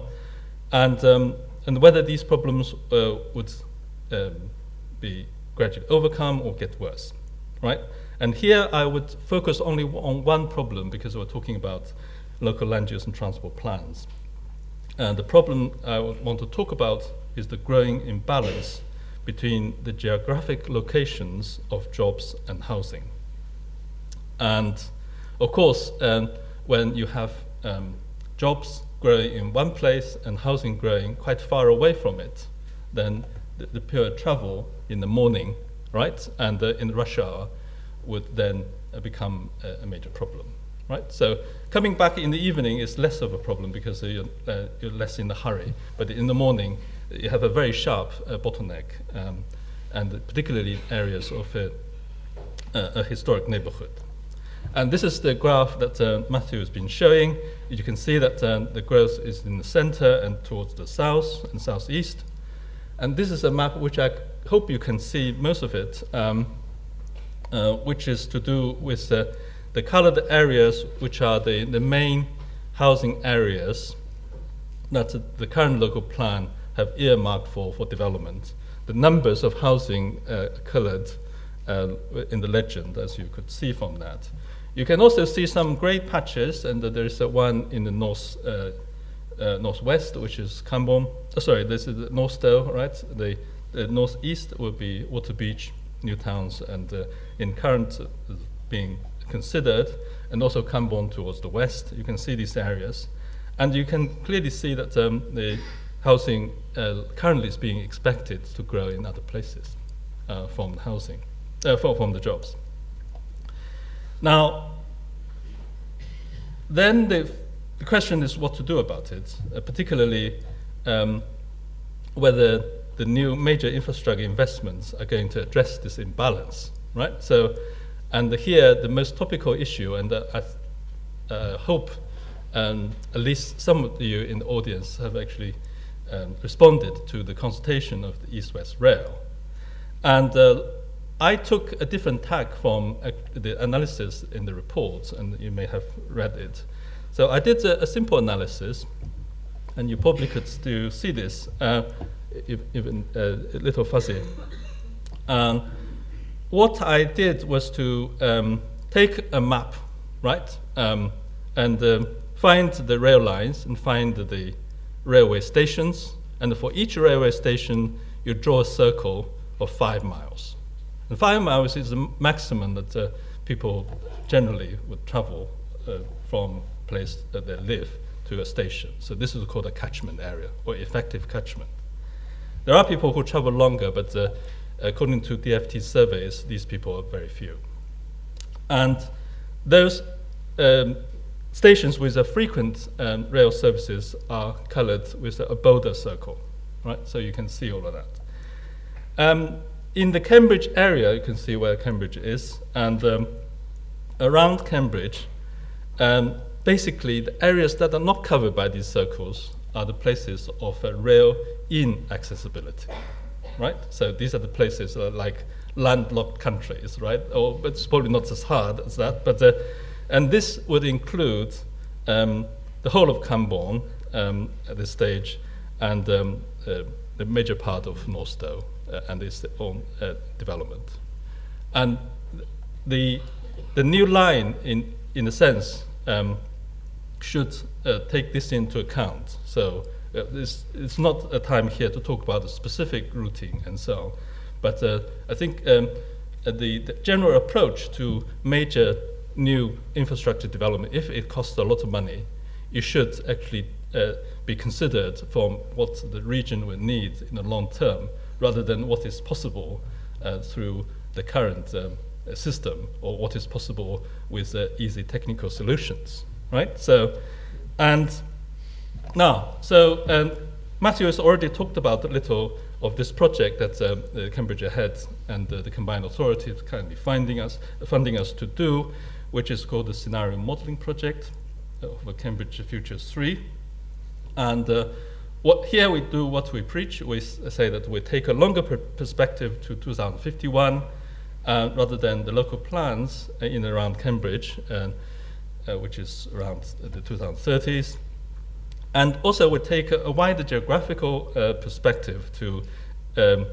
and, um, and whether these problems uh, would um, be gradually overcome or get worse, right? And here I would focus only on one problem because we're talking about local land use and transport plans. And the problem I want to talk about is the growing imbalance between the geographic locations of jobs and housing. And of course, um, when you have um, jobs growing in one place and housing growing quite far away from it, then the, the pure travel in the morning, right, and uh, in the rush hour would then uh, become a, a, major problem, right? So coming back in the evening is less of a problem because you're, uh, you're, less in a hurry, but in the morning you have a very sharp uh, bottleneck, um, and particularly in areas of a, a historic neighborhood. And this is the graph that uh, Matthew has been showing. You can see that uh, the growth is in the center and towards the south and southeast. And this is a map which I hope you can see most of it, um, uh, which is to do with the colored areas, which are the, the main housing areas that the current local plan have earmarked for, for development. The numbers of housing uh, colored uh, in the legend, as you could see from that. You can also see some grey patches, and there is one in the north, uh, uh, northwest, which is Cambourne. Oh, sorry, this is north Northstowe, right? The, the northeast would be Waterbeach, Newtowns, and uh, in current uh, being considered, and also Cambourne towards the west. You can see these areas. And you can clearly see that um, the housing uh, currently is being expected to grow in other places uh, from housing, uh, from the jobs. Now, then the, the question is what to do about it, uh, particularly um, whether the new major infrastructure investments are going to address this imbalance, right? So, and here the most topical issue, and uh, I uh, hope um, at least some of you in the audience have actually um, responded to the consultation of the East-West Rail, and uh, I took a different tack from uh, the analysis in the report, and you may have read it. So I did a, a simple analysis, and you probably could still see this, uh, even uh, a little fuzzy. Um, what I did was to um, take a map, right, um, and uh, find the rail lines and find the railway stations, and for each railway station, you draw a circle of five miles. And five miles is the maximum that uh, people generally would travel uh, from place that they live to a station. So this is called a catchment area or effective catchment. There are people who travel longer, but uh, according to DFT surveys, these people are very few. And those um, stations with a frequent um, rail services are colored with a bolder circle, right? So you can see all of that. Um, in the Cambridge area, you can see where Cambridge is, and um, around Cambridge, um, basically the areas that are not covered by these circles are the places of uh, rail inaccessibility, right? So these are the places like landlocked countries, right? Or it's probably not as hard as that, but uh, and this would include um, the whole of Cambourne um, at this stage and um, uh, the major part of Northstowe uh, and its own uh, development. And the, the new line, in, in a sense, um, should uh, take this into account. So it's, it's not a time here to talk about the specific routing and so on. But uh, I think um, uh, the, the, general approach to major new infrastructure development, if it costs a lot of money, you should actually uh, be considered from what the region will need in the long term rather than what is possible uh, through the current um, system or what is possible with uh, easy technical solutions, right? So, and now, so um, Matthew has already talked about a little of this project that um, Cambridge Ahead and the combined authority is currently funding us, funding us to do, which is called the Scenario Modeling Project of Cambridge Futures 3. And uh, what, here we do what we preach. We say that we take a longer per perspective to 2051 uh, rather than the local plans in around Cambridge, uh, which is around the 2030s. And also, we take a, a wider geographical uh, perspective to um,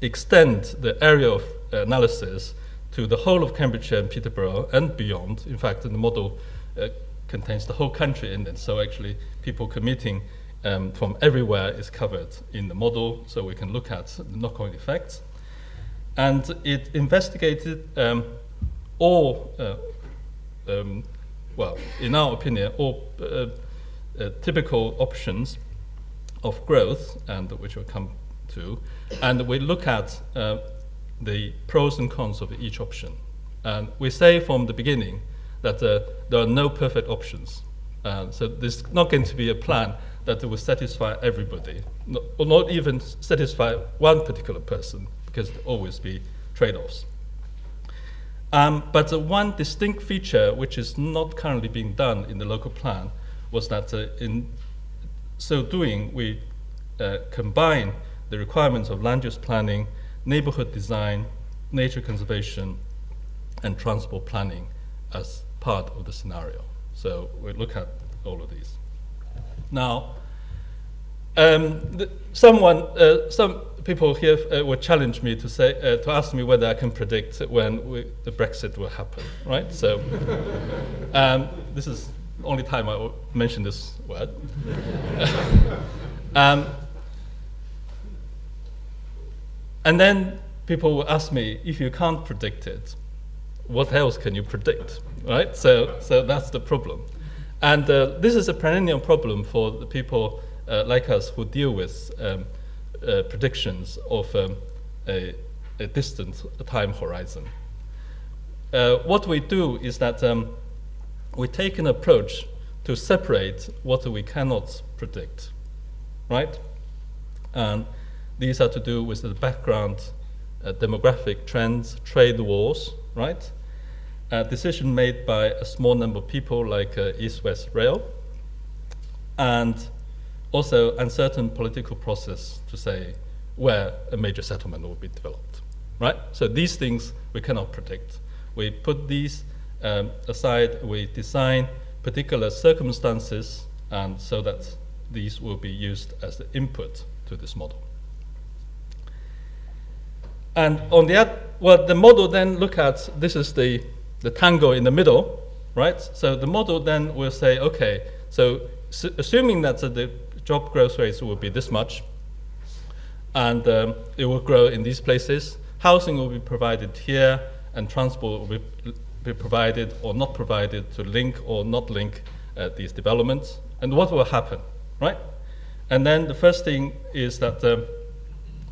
extend the area of analysis to the whole of Cambridgeshire and Peterborough and beyond. In fact, the model uh, contains the whole country in it, so actually, people commuting um, from everywhere is covered in the model, so we can look at the knock on effects. And it investigated um, all, uh, um, well, in our opinion, all uh, uh, typical options of growth, and which we'll come to, and we look at uh, the pros and cons of each option. And we say from the beginning that uh, there are no perfect options. Uh, so there's not going to be a plan that it will satisfy everybody, not, or not even satisfy one particular person, because there always be trade-offs. Um, but the one distinct feature which is not currently being done in the local plan was that uh, in so doing, we uh, combine the requirements of land use planning, neighborhood design, nature conservation, and transport planning as part of the scenario. So we look at all of these. Now, um, someone, uh, some people here uh, would challenge me to say, uh, to ask me whether I can predict when we, the Brexit will happen, right? So, um, this is only time I mention this word. um, and then people will ask me, if you can't predict it, what else can you predict, right? So, so that's the problem. And uh, this is a perennial problem for the people uh, like us who deal with um, uh, predictions of um, a, a, distant time horizon. Uh, what we do is that um, we take an approach to separate what we cannot predict, right? And these are to do with the background uh, demographic trends, trade wars, right? A decision made by a small number of people like uh, East West Rail, and also uncertain political process to say where a major settlement will be developed, right? So these things we cannot predict. We put these um, aside, we design particular circumstances, and so that these will be used as the input to this model. And on the other, well, the model then look at this is the, the tango in the middle, right? So the model then will say, okay, so assuming that the job growth rates will be this much, and um, it will grow in these places, housing will be provided here, and transport will be, be provided or not provided to link or not link uh, these developments. And what will happen, right? And then the first thing is that um,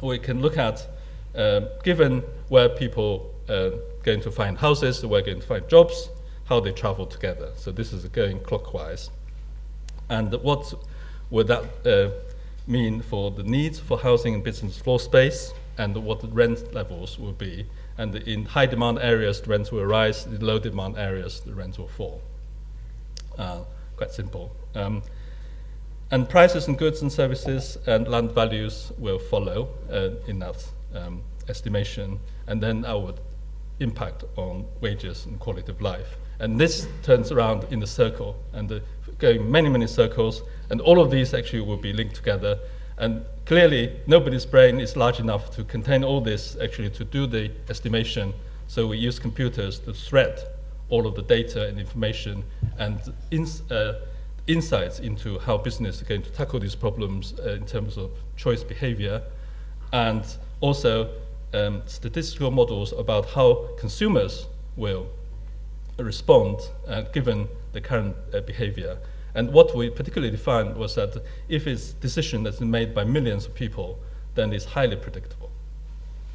we can look at um, given where people uh, going to find houses, where going to find jobs, how they travel together. So this is going clockwise. And what would that uh, mean for the needs for housing and business floor space, and what the rent levels will be? And in high demand areas, the rents will rise. In low demand areas, the rents will fall. Uh, quite simple. Um, and prices and goods and services and land values will follow uh, in that um, estimation, and then our impact on wages and quality of life. And this turns around in the circle, and the, going many, many circles, and all of these actually will be linked together. And clearly, nobody's brain is large enough to contain all this, actually, to do the estimation. So we use computers to thread all of the data and information and uh, insights into how business is going to tackle these problems uh, in terms of choice behavior. And also um, statistical models about how consumers will respond uh, given the current uh, behavior. And what we particularly found was that if it's a decision that's made by millions of people, then it's highly predictable.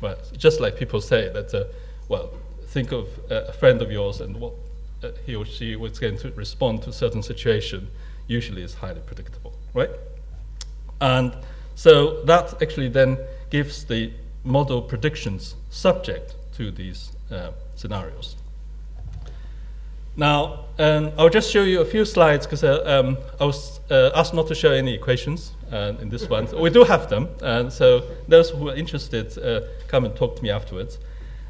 Right? Just like people say that, uh, well, think of a friend of yours and what uh, he or she was going to respond to a certain situation, usually is highly predictable, right? And so that actually then gives the model predictions subject to these uh, scenarios. Now, um, I'll just show you a few slides because uh, um, I was uh, asked not to show any equations uh, in this one. we do have them, and so those who are interested uh, come and talk to me afterwards.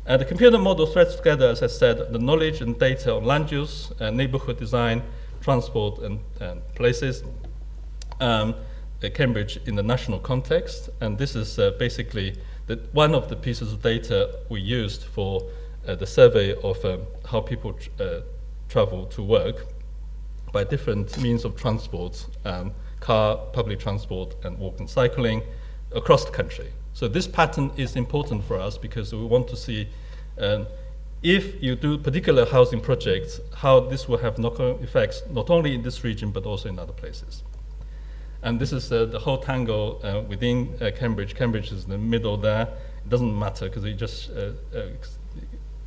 Uh, the computer model threads together, as I said, the knowledge and data on land use, neighborhood design, transport, and, and places, um, uh, Cambridge in the national context, and this is uh, basically one of the pieces of data we used for uh, the survey of um, how people tr- uh, travel to work by different means of transport um, car, public transport, and walking and cycling across the country. So, this pattern is important for us because we want to see um, if you do particular housing projects, how this will have knock on effects not only in this region but also in other places. And this is uh, the whole tangle uh, within uh, Cambridge. Cambridge is in the middle there. It doesn't matter because it just because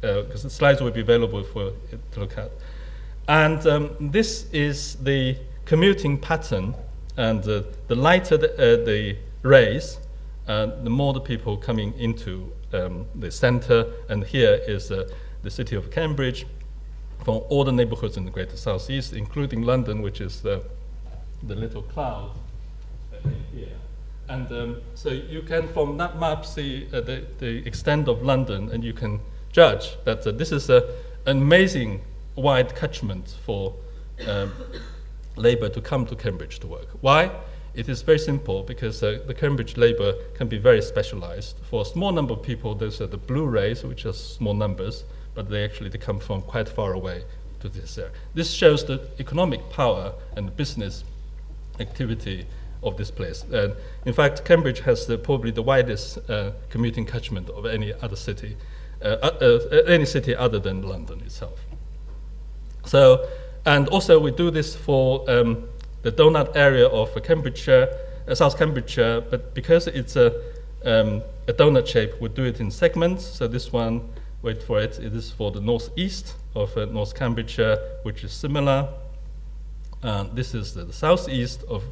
uh, uh, uh, the slides will be available for to look at. And um, this is the commuting pattern, and the lighter the, the rays, the more the people coming into um, the center. And here is the city of Cambridge from all the neighborhoods in the greater southeast, including London, which is the, the little cloud here. And um, so you can, from that map, see uh, the, the extent of London, and you can judge that uh, this is a, an amazing wide catchment for um, labor to come to Cambridge to work. Why? It is very simple because uh, the Cambridge labor can be very specialized. For a small number of people, there's uh, the blue rays, which are small numbers, but they actually they come from quite far away to this area. This shows the economic power and business activity of this place. And in fact, Cambridge has the, probably the widest uh, commuting catchment of any other city, uh, uh, uh, any city other than London itself. So, and also we do this for um, the donut area of Cambridgeshire, South Cambridgeshire, but because it's a, um, a donut shape, we do it in segments. So this one wait for it, it is for the northeast of uh, North Cambridgeshire, which is similar. Uh, this is the, the, southeast of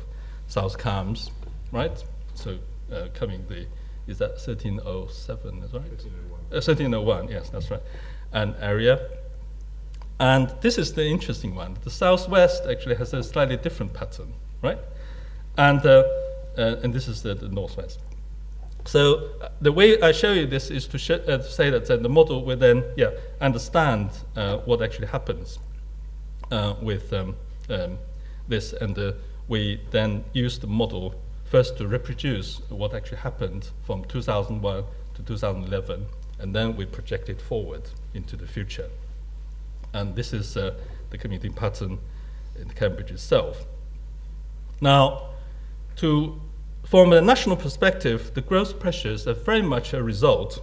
South Cambs, right? So uh, coming the, is that 1307, is right? 1301. 1301, yes, that's right. An area. And this is the interesting one. The southwest actually has a slightly different pattern, right? And, uh, uh, and this is the, the northwest. So uh, the way I show you this is to, sh- uh, to say that uh, the model will then yeah, understand uh, what actually happens uh, with um, um, this, and uh, we then use the model first to reproduce what actually happened from 2001 to 2011, and then we project it forward into the future. And this is the commuting pattern in Cambridge itself. Now, to from a national perspective, the growth pressures are very much a result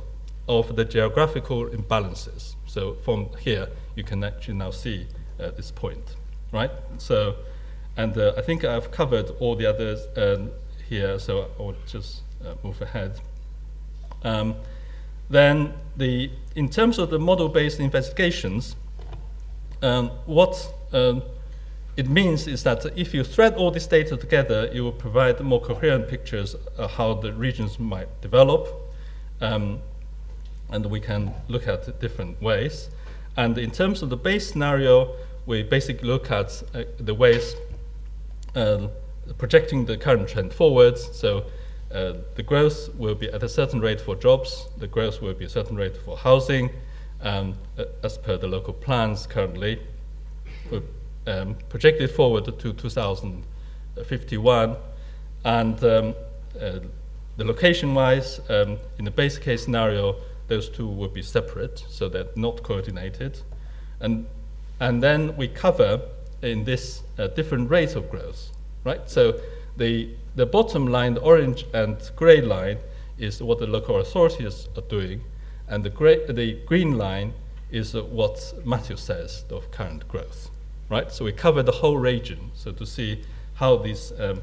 of the geographical imbalances. So from here, you can actually now see uh, this point, right? So, and uh, I think I've covered all the others um, here, so I'll just uh, move ahead. Um, then, the, in terms of the model-based investigations, um, what um, it means is that if you thread all this data together, you will provide more coherent pictures of how the regions might develop. Um, and we can look at different ways. And in terms of the base scenario, we basically look at uh, the ways uh, projecting the current trend forwards. So uh, the growth will be at a certain rate for jobs, the growth will be a certain rate for housing, um, as per the local plans currently we um, projected forward to 2051, and um, uh, the location-wise, um, in the base case scenario, those two would be separate, so they're not coordinated, and and then we cover in this uh, different rates of growth, right? So the the bottom line, the orange and gray line, is what the local authorities are doing, and the gray, the green line is uh, what Matthew says of current growth right? So we cover the whole region, so to see how these um,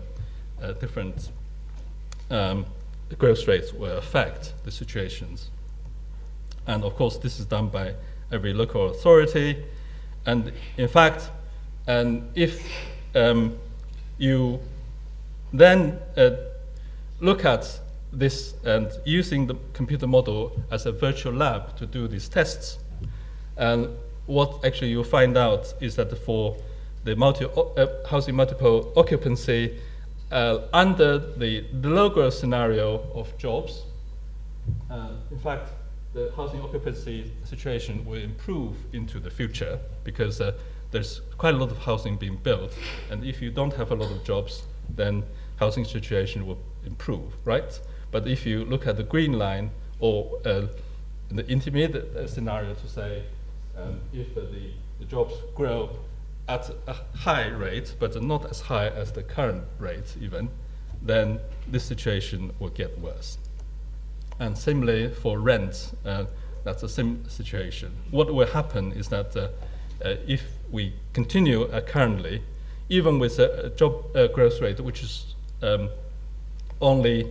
uh, different um, growth rates will affect the situations. And of course, this is done by every local authority. And in fact, and if um, you then uh, look at this and using the computer model as a virtual lab to do these tests, and what actually you'll find out is that for the multi, uh, housing multiple occupancy, uh, under the, the low growth scenario of jobs, uh, in fact, the housing occupancy situation will improve into the future because uh, there's quite a lot of housing being built. And if you don't have a lot of jobs, then housing situation will improve, right? But if you look at the green line or uh, the intermediate uh, scenario to say um, if the, the jobs grow at a high rate, but not as high as the current rate even, then this situation will get worse. And similarly for rent, uh, that's a same situation. What will happen is that uh, uh, if we continue uh, currently, even with a, job uh, growth rate which is um, only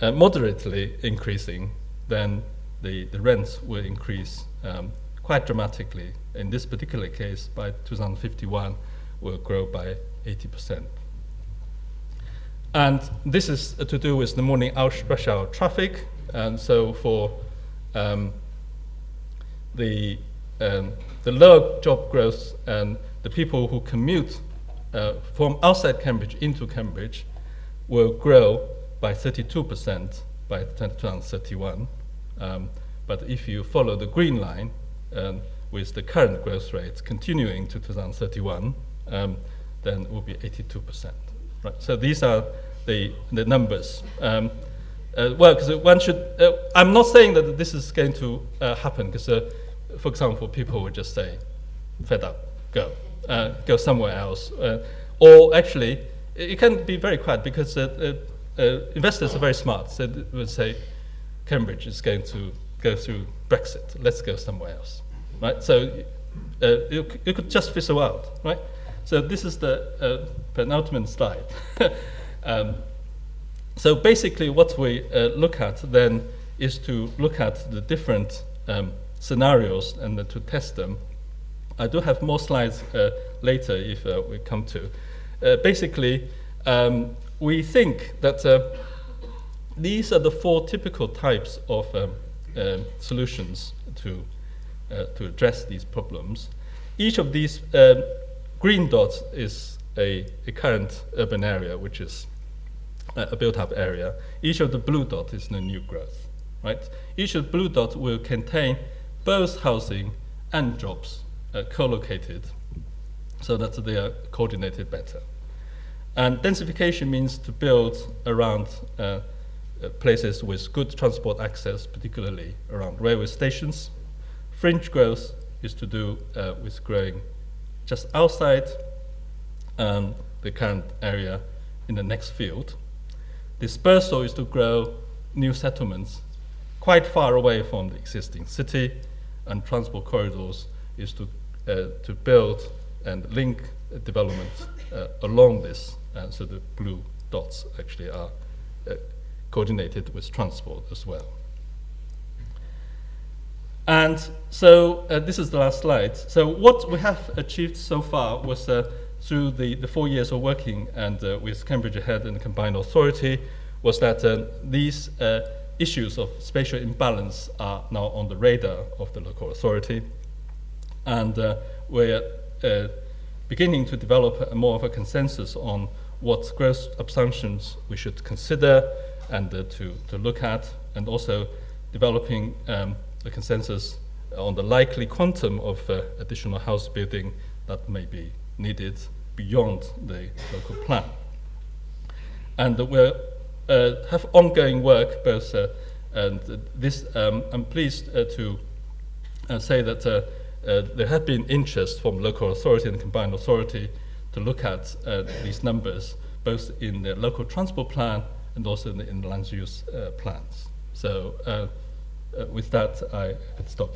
moderately increasing, then the, the rents will increase um, quite dramatically. In this particular case, by 2051, will grow by 80%. And this is to do with the morning rush hour traffic. And so for um, the, um, the lower job growth and the people who commute uh, from outside Cambridge into Cambridge will grow by 32% by 2031. Um, but if you follow the green line um, with the current growth rates continuing to 2031, um, then it will be 82%. Right. So these are the, the numbers. Um, uh, well, because one should, uh, I'm not saying that this is going to uh, happen, because, uh, for example, people would just say, fed up, go, uh, go somewhere else. Uh, or actually, it can be very quiet because investors are very smart. So they would say, Cambridge is going to go through Brexit, let's go somewhere else. Right? So you, you could just fizzle out, right? So this is the penultimate slide. Um, so basically, what we uh, look at then is to look at the different um, scenarios and uh, to test them. I do have more slides uh, later if uh, we come to. Uh, basically, um, we think that uh, these are the four typical types of um, um solutions to, to address these problems. Each of these um, green dots is a, a current urban area, which is a built-up area. Each of the blue dots is the new growth, right? Each of the blue dots will contain both housing and jobs uh, co-located so that they are coordinated better. And densification means to build around uh, uh, places with good transport access, particularly around railway stations. Fringe growth is to do uh, with growing just outside um, the current area in the next field. Dispersal is to grow new settlements quite far away from the existing city, and transport corridors is to, uh, to build and link development uh, along this. And so the blue dots actually are uh, coordinated with transport as well. And so uh, this is the last slide. So what we have achieved so far was uh, through the, the four years of working and uh, with Cambridge Ahead and the Combined Authority was that uh, these uh, issues of spatial imbalance are now on the radar of the local authority. And uh, we're uh, beginning to develop more of a consensus on what growth assumptions we should consider and uh, to, to look at, and also developing um, a consensus on the likely quantum of additional house building that may be needed beyond the local plan. And we're uh, have ongoing work, both, uh, and this, um, I'm pleased uh, to say that there have been interest from local authority and combined authority to look at these numbers, both in the local transport plan and also in the, in land use plans. So with that, I could stop.